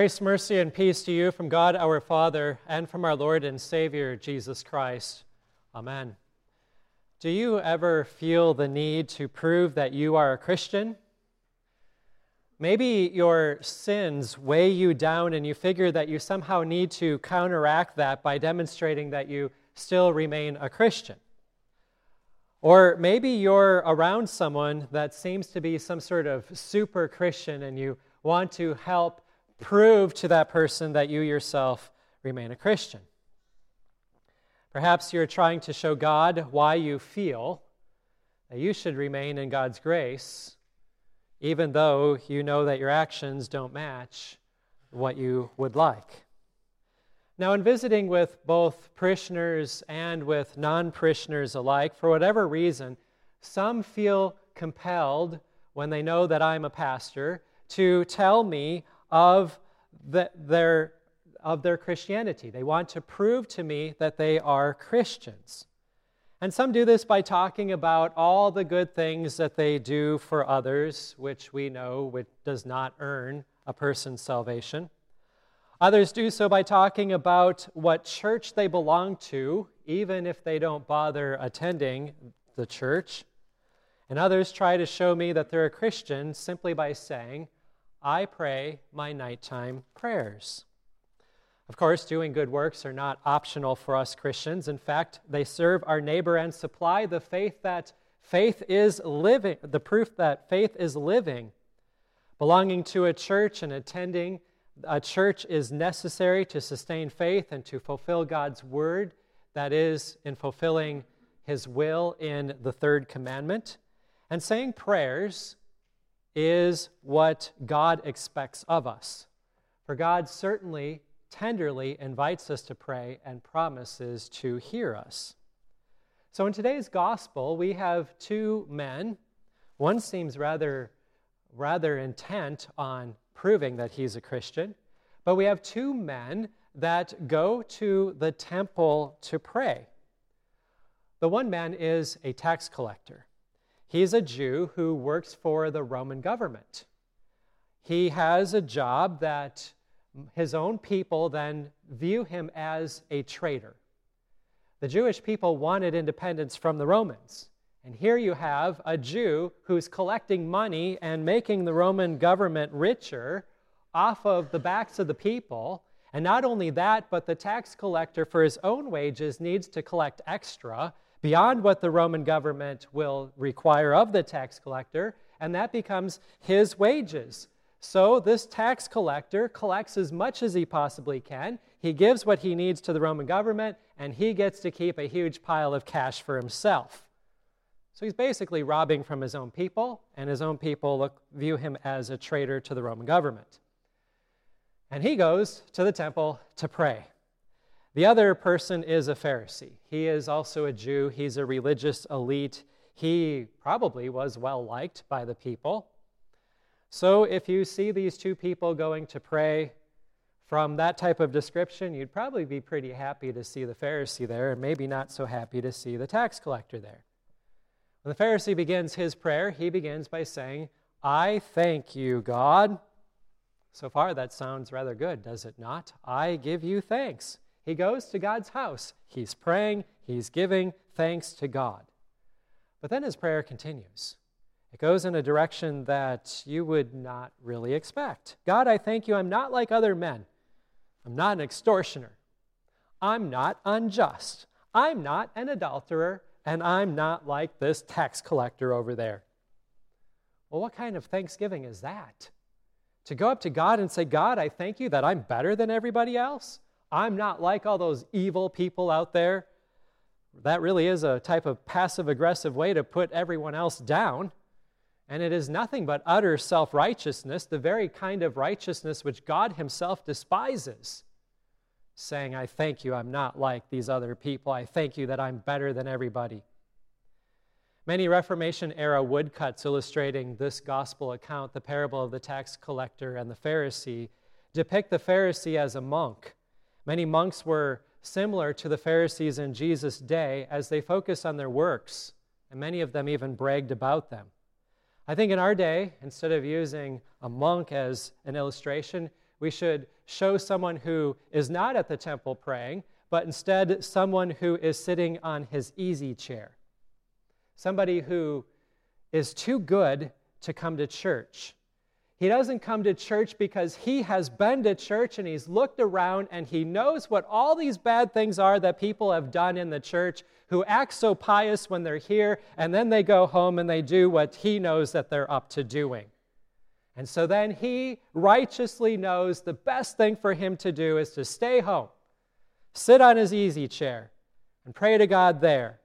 Grace, mercy, and peace to you from God our Father and from our Lord and Savior Jesus Christ. Amen. Do you ever feel the need to prove that you are a Christian? Maybe your sins weigh you down and you figure that you somehow need to counteract that by demonstrating that you still remain a Christian. Or maybe you're around someone that seems to be some sort of super Christian and you want to help prove to that person that you yourself remain a Christian. Perhaps you're trying to show God why you feel that you should remain in God's grace, even though you know that your actions don't match what you would like. Now, in visiting with both parishioners and with non parishioners alike, for whatever reason, some feel compelled when they know that I'm a pastor to tell me of, the, their, of their Christianity. They want to prove to me that they are Christians. And some do this by talking about all the good things that they do for others, which we know which does not earn a person's salvation. Others do so by talking about what church they belong to, even if they don't bother attending the church. And others try to show me that they're a Christian simply by saying, I pray my nighttime prayers. Of course, doing good works are not optional for us Christians. In fact, they serve our neighbor and supply the faith that faith is living, the proof that faith is living. Belonging to a church and attending a church is necessary to sustain faith and to fulfill God's word, that is, in fulfilling his will in the third commandment. And saying prayers is what God expects of us. For God certainly tenderly invites us to pray and promises to hear us. So in today's gospel, we have two men. One seems rather, rather intent on proving that he's a Christian, but we have two men that go to the temple to pray. The one man is a tax collector. He's a Jew who works for the Roman government. He has a job that his own people then view him as a traitor. The Jewish people wanted independence from the Romans. And here you have a Jew who's collecting money and making the Roman government richer off of the backs of the people. And not only that, but the tax collector, for his own wages, needs to collect extra beyond what the Roman government will require of the tax collector, and that becomes his wages. So this tax collector collects as much as he possibly can. He gives what he needs to the Roman government, and he gets to keep a huge pile of cash for himself. So he's basically robbing from his own people, and his own people look, view him as a traitor to the Roman government. And he goes to the temple to pray. The other person is a Pharisee. He is also a Jew, he's a religious elite. He probably was well liked by the people. So if you see these two people going to pray from that type of description, you'd probably be pretty happy to see the Pharisee there, and maybe not so happy to see the tax collector there. When the Pharisee begins his prayer, he begins by saying, I thank you, God. So far, that sounds rather good, does it not? I give you thanks. He goes to God's house. He's praying, he's giving thanks to God. But then his prayer continues. It goes in a direction that you would not really expect. God, I thank you. I'm not like other men. I'm not an extortioner. I'm not unjust. I'm not an adulterer. And I'm not like this tax collector over there. Well, what kind of thanksgiving is that? To go up to God and say, God, I thank you that I'm better than everybody else? I'm not like all those evil people out there. That really is a type of passive aggressive way to put everyone else down. And it is nothing but utter self righteousness, the very kind of righteousness which God Himself despises. Saying, I thank you, I'm not like these other people. I thank you that I'm better than everybody. Many Reformation era woodcuts illustrating this gospel account, the parable of the tax collector and the Pharisee, depict the Pharisee as a monk Many monks were similar to the Pharisees in Jesus' day as they focused on their works, and many of them even bragged about them. I think in our day, instead of using a monk as an illustration, we should show someone who is not at the temple praying, but instead someone who is sitting on his easy chair. Somebody who is too good to come to church. He doesn't come to church because he has been to church and he's looked around and he knows what all these bad things are that people have done in the church who act so pious when they're here and then they go home and they do what he knows that they're up to doing. And so then he righteously knows the best thing for him to do is to stay home, sit on his easy chair, and pray to God there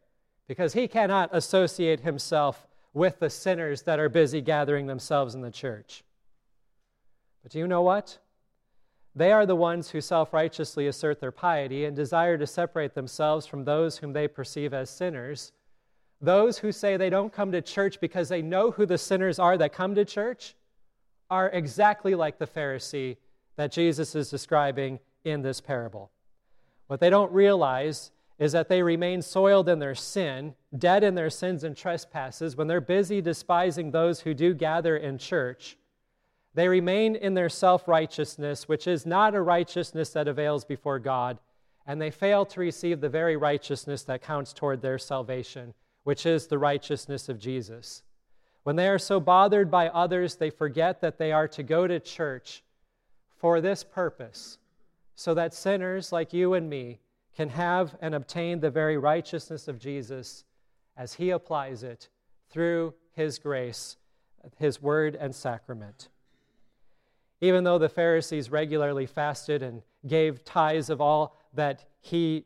because he cannot associate himself with the sinners that are busy gathering themselves in the church. But do you know what? They are the ones who self righteously assert their piety and desire to separate themselves from those whom they perceive as sinners. Those who say they don't come to church because they know who the sinners are that come to church are exactly like the Pharisee that Jesus is describing in this parable. What they don't realize is that they remain soiled in their sin, dead in their sins and trespasses, when they're busy despising those who do gather in church. They remain in their self righteousness, which is not a righteousness that avails before God, and they fail to receive the very righteousness that counts toward their salvation, which is the righteousness of Jesus. When they are so bothered by others, they forget that they are to go to church for this purpose, so that sinners like you and me can have and obtain the very righteousness of Jesus as he applies it through his grace, his word, and sacrament. Even though the Pharisees regularly fasted and gave tithes of all that he,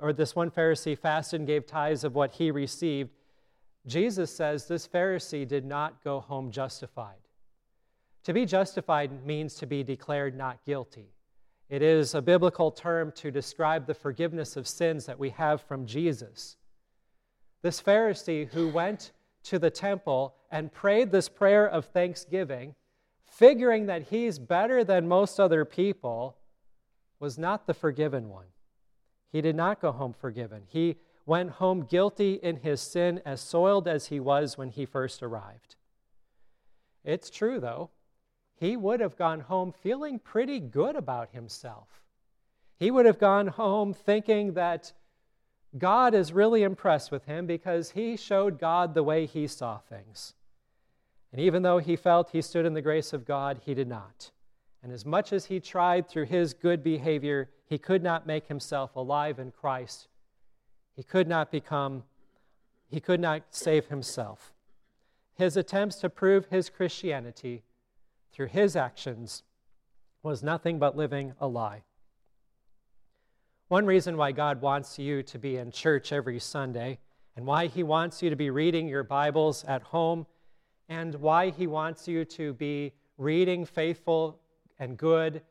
or this one Pharisee fasted and gave tithes of what he received, Jesus says this Pharisee did not go home justified. To be justified means to be declared not guilty. It is a biblical term to describe the forgiveness of sins that we have from Jesus. This Pharisee who went to the temple and prayed this prayer of thanksgiving, figuring that he's better than most other people, was not the forgiven one. He did not go home forgiven. He went home guilty in his sin, as soiled as he was when he first arrived. It's true, though, he would have gone home feeling pretty good about himself. He would have gone home thinking that God is really impressed with him because he showed God the way he saw things. And even though he felt he stood in the grace of God, he did not. And as much as he tried through his good behavior, he could not make himself alive in Christ. He could not become, he could not save himself. His attempts to prove his Christianity through his actions was nothing but living a lie. One reason why God wants you to be in church every Sunday, and why he wants you to be reading your Bibles at home, and why he wants you to be reading faithful and good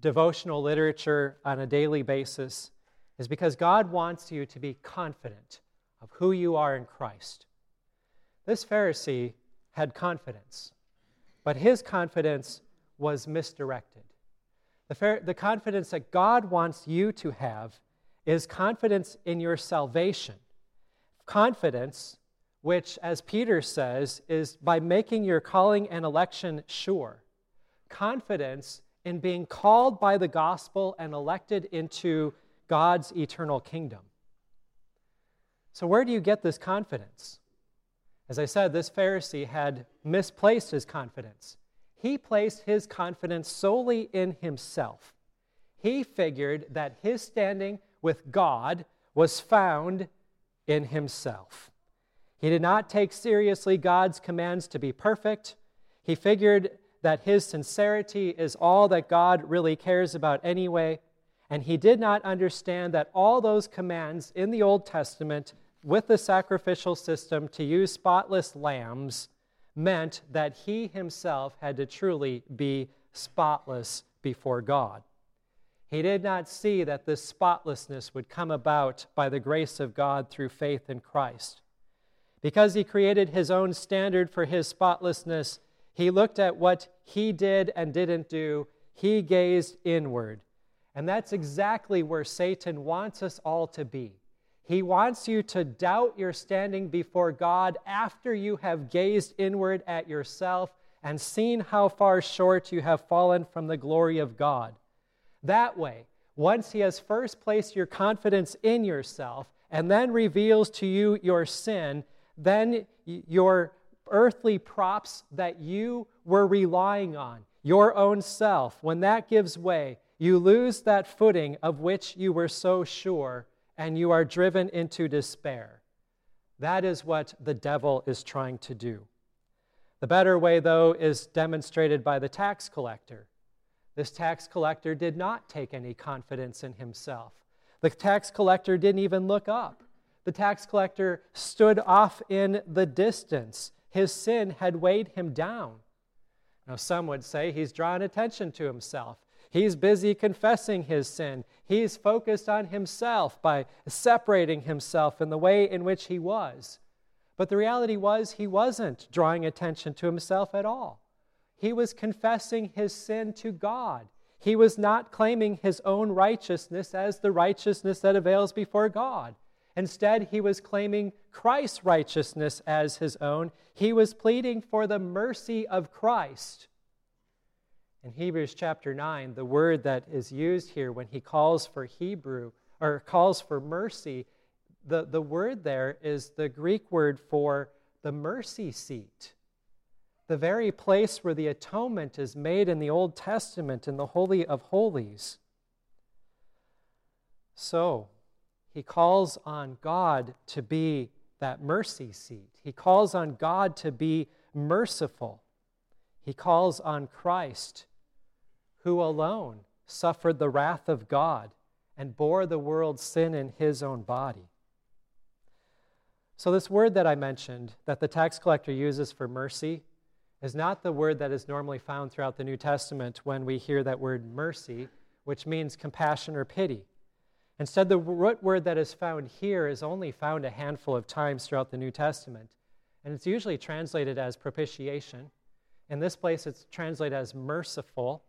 devotional literature on a daily basis, is because God wants you to be confident of who you are in Christ. This Pharisee had confidence. But his confidence was misdirected. The, the confidence that God wants you to have is confidence in your salvation. Confidence, which, as Peter says, is by making your calling and election sure. Confidence in being called by the gospel and elected into God's eternal kingdom. So, where do you get this confidence? As I said, this Pharisee had misplaced his confidence. He placed his confidence solely in himself. He figured that his standing with God was found in himself. He did not take seriously God's commands to be perfect. He figured that his sincerity is all that God really cares about anyway. And he did not understand that all those commands in the Old Testament with the sacrificial system to use spotless lambs meant that he himself had to truly be spotless before God. He did not see that this spotlessness would come about by the grace of God through faith in Christ. Because he created his own standard for his spotlessness, he looked at what he did and didn't do. He gazed inward. And that's exactly where Satan wants us all to be. He wants you to doubt your standing before God after you have gazed inward at yourself and seen how far short you have fallen from the glory of God. That way, once He has first placed your confidence in yourself and then reveals to you your sin, then your earthly props that you were relying on, your own self, when that gives way, you lose that footing of which you were so sure, and you are driven into despair. That is what the devil is trying to do. The better way, though, is demonstrated by the tax collector. This tax collector did not take any confidence in himself. The tax collector didn't even look up. The tax collector stood off in the distance. His sin had weighed him down. Now, some would say he's drawing attention to himself. He's busy confessing his sin. He's focused on himself by separating himself in the way in which he was. But the reality was, he wasn't drawing attention to himself at all. He was confessing his sin to God. He was not claiming his own righteousness as the righteousness that avails before God. Instead, he was claiming Christ's righteousness as his own. He was pleading for the mercy of Christ. In Hebrews chapter 9, the word that is used here when he calls for Hebrew or calls for mercy the, the word there is the Greek word for the mercy seat, the very place where the atonement is made in the Old Testament in the Holy of Holies. So, he calls on God to be that mercy seat. He calls on God to be merciful. He calls on Christ, who alone suffered the wrath of God and bore the world's sin in his own body. So, this word that I mentioned that the tax collector uses for mercy is not the word that is normally found throughout the New Testament when we hear that word mercy, which means compassion or pity. Instead, the root word that is found here is only found a handful of times throughout the New Testament, and it's usually translated as propitiation. In this place, it's translated as merciful,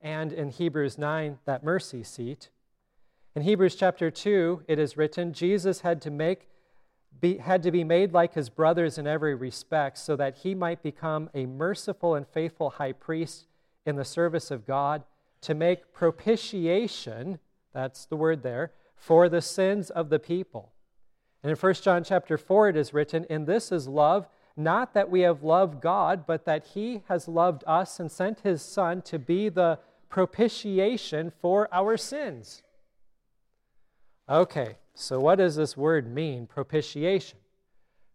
and in Hebrews 9, that mercy seat. In Hebrews chapter 2, it is written Jesus had to make be, had to be made like his brothers in every respect, so that he might become a merciful and faithful high priest in the service of God to make propitiation, that's the word there, for the sins of the people. And in 1 John chapter 4 it is written, And this is love, not that we have loved God, but that he has loved us and sent his son to be the propitiation for our sins." Okay, so, what does this word mean, propitiation?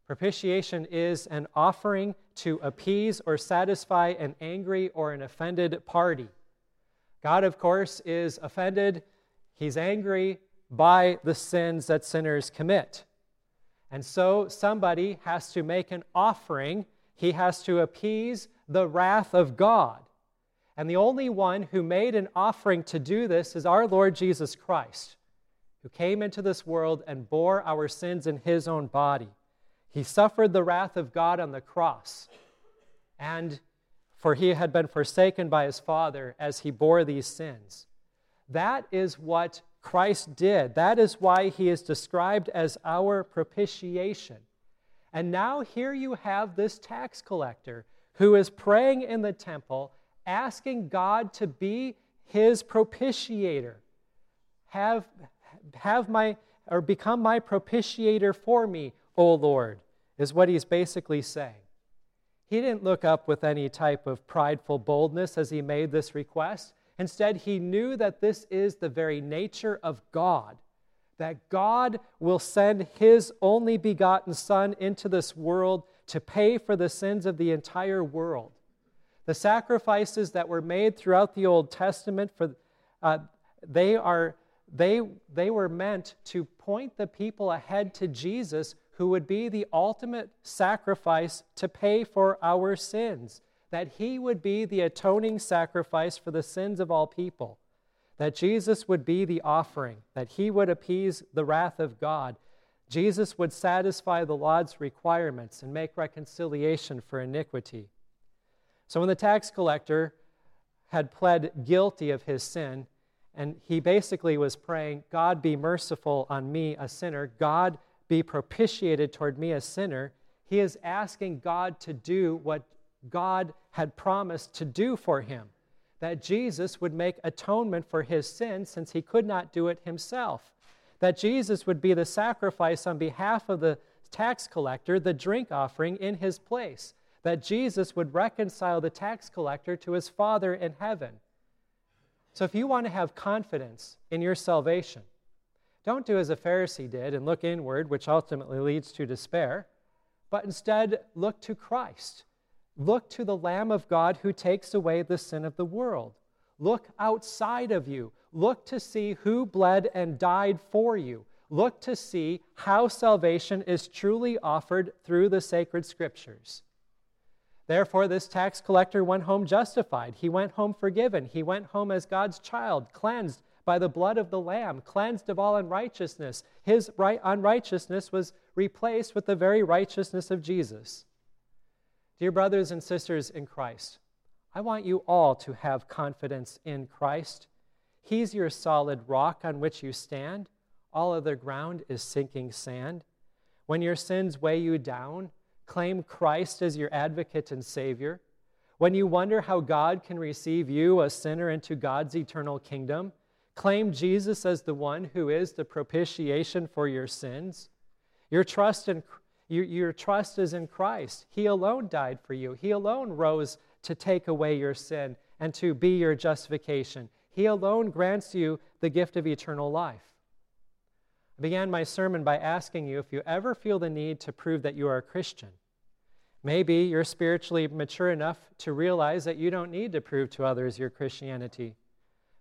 Propitiation is an offering to appease or satisfy an angry or an offended party. God, of course, is offended, He's angry by the sins that sinners commit. And so, somebody has to make an offering, he has to appease the wrath of God. And the only one who made an offering to do this is our Lord Jesus Christ who came into this world and bore our sins in his own body. He suffered the wrath of God on the cross, and for he had been forsaken by his Father as he bore these sins. That is what Christ did. That is why he is described as our propitiation. And now here you have this tax collector who is praying in the temple, asking God to be his propitiator. Have, have my or become my propitiator for me, O Lord, is what he's basically saying. He didn't look up with any type of prideful boldness as he made this request. Instead, he knew that this is the very nature of God, that God will send his only begotten Son into this world to pay for the sins of the entire world. The sacrifices that were made throughout the Old Testament, for, uh, they are they, they were meant to point the people ahead to Jesus, who would be the ultimate sacrifice to pay for our sins, that he would be the atoning sacrifice for the sins of all people, that Jesus would be the offering, that he would appease the wrath of God. Jesus would satisfy the law's requirements and make reconciliation for iniquity. So when the tax collector had pled guilty of his sin, and he basically was praying, God be merciful on me, a sinner. God be propitiated toward me, a sinner. He is asking God to do what God had promised to do for him that Jesus would make atonement for his sin since he could not do it himself, that Jesus would be the sacrifice on behalf of the tax collector, the drink offering in his place, that Jesus would reconcile the tax collector to his Father in heaven. So if you want to have confidence in your salvation, don't do as a Pharisee did and look inward, which ultimately leads to despair, but instead look to Christ Look to the Lamb of God who takes away the sin of the world. Look outside of you. Look to see who bled and died for you. Look to see how salvation is truly offered through the sacred scriptures. Therefore, this tax collector went home justified. He went home forgiven. He went home as God's child, cleansed by the blood of the Lamb, cleansed of all unrighteousness. His right, unrighteousness was replaced with the very righteousness of Jesus. Dear brothers and sisters in Christ, I want you all to have confidence in Christ. He's your solid rock on which you stand. All other ground is sinking sand. When your sins weigh you down, claim Christ as your advocate and Savior. When you wonder how God can receive you, a sinner, into God's eternal kingdom, claim Jesus as the one who is the propitiation for your sins. Your trust in your, your trust is in Christ. He alone died for you. He alone rose to take away your sin and to be your justification. He alone grants you the gift of eternal life. I began my sermon by asking you if you ever feel the need to prove that you are a Christian. Maybe you're spiritually mature enough to realize that you don't need to prove to others your Christianity.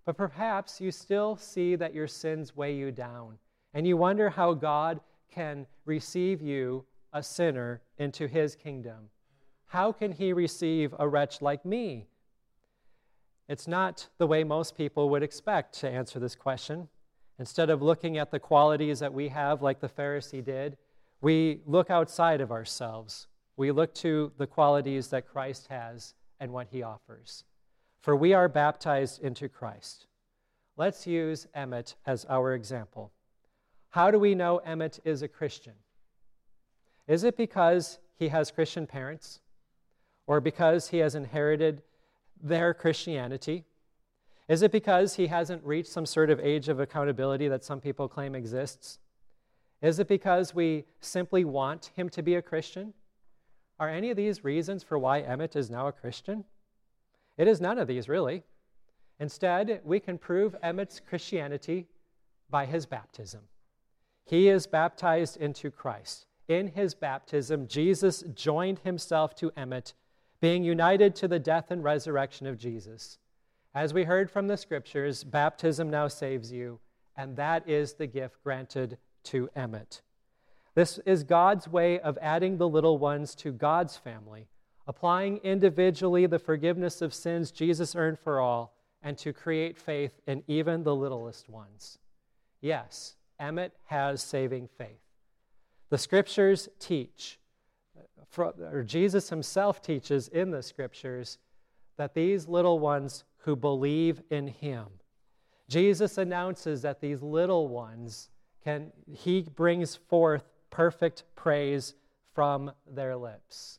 But perhaps you still see that your sins weigh you down, and you wonder how God can receive you a sinner into his kingdom? How can he receive a wretch like me? It's not the way most people would expect to answer this question. Instead of looking at the qualities that we have, like the Pharisee did, we look outside of ourselves. We look to the qualities that Christ has and what he offers. For we are baptized into Christ. Let's use Emmett as our example. How do we know Emmett is a Christian? Is it because he has Christian parents? Or because he has inherited their Christianity? Is it because he hasn't reached some sort of age of accountability that some people claim exists? Is it because we simply want him to be a Christian? Are any of these reasons for why Emmett is now a Christian? It is none of these, really. Instead, we can prove Emmett's Christianity by his baptism. He is baptized into Christ in his baptism, Jesus joined himself to Emmett, being united to the death and resurrection of Jesus. As we heard from the scriptures, baptism now saves you, and that is the gift granted to Emmett. This is God's way of adding the little ones to God's family, applying individually the forgiveness of sins Jesus earned for all, and to create faith in even the littlest ones. Yes, Emmett has saving faith. The scriptures teach, or Jesus himself teaches in the scriptures, that these little ones who believe in him, Jesus announces that these little ones can, he brings forth perfect praise from their lips.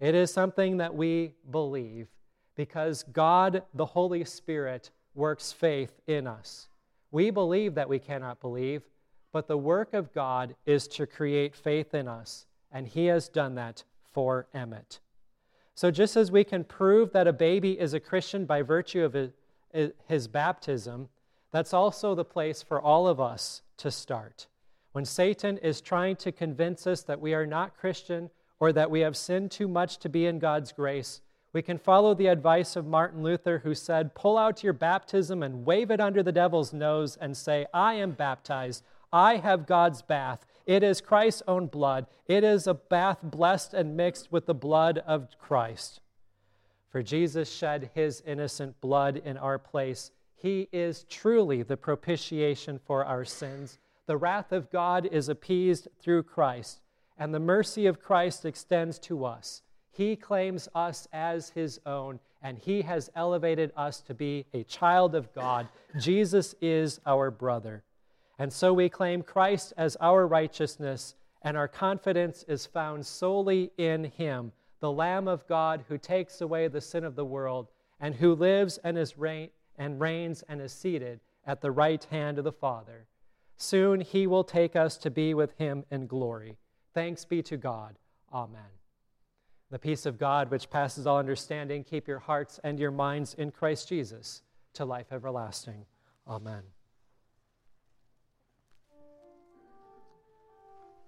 It is something that we believe because God, the Holy Spirit, works faith in us. We believe that we cannot believe, but the work of God is to create faith in us, and He has done that for Emmett. So, just as we can prove that a baby is a Christian by virtue of his baptism, that's also the place for all of us to start. When Satan is trying to convince us that we are not Christian or that we have sinned too much to be in God's grace, we can follow the advice of Martin Luther, who said, Pull out your baptism and wave it under the devil's nose and say, I am baptized. I have God's bath. It is Christ's own blood. It is a bath blessed and mixed with the blood of Christ. For Jesus shed his innocent blood in our place. He is truly the propitiation for our sins. The wrath of God is appeased through Christ, and the mercy of Christ extends to us. He claims us as his own, and he has elevated us to be a child of God. Jesus is our brother. And so we claim Christ as our righteousness, and our confidence is found solely in Him, the Lamb of God who takes away the sin of the world, and who lives and is reign and reigns and is seated at the right hand of the Father. Soon he will take us to be with him in glory. Thanks be to God. Amen. The peace of God, which passes all understanding, keep your hearts and your minds in Christ Jesus to life everlasting. Amen.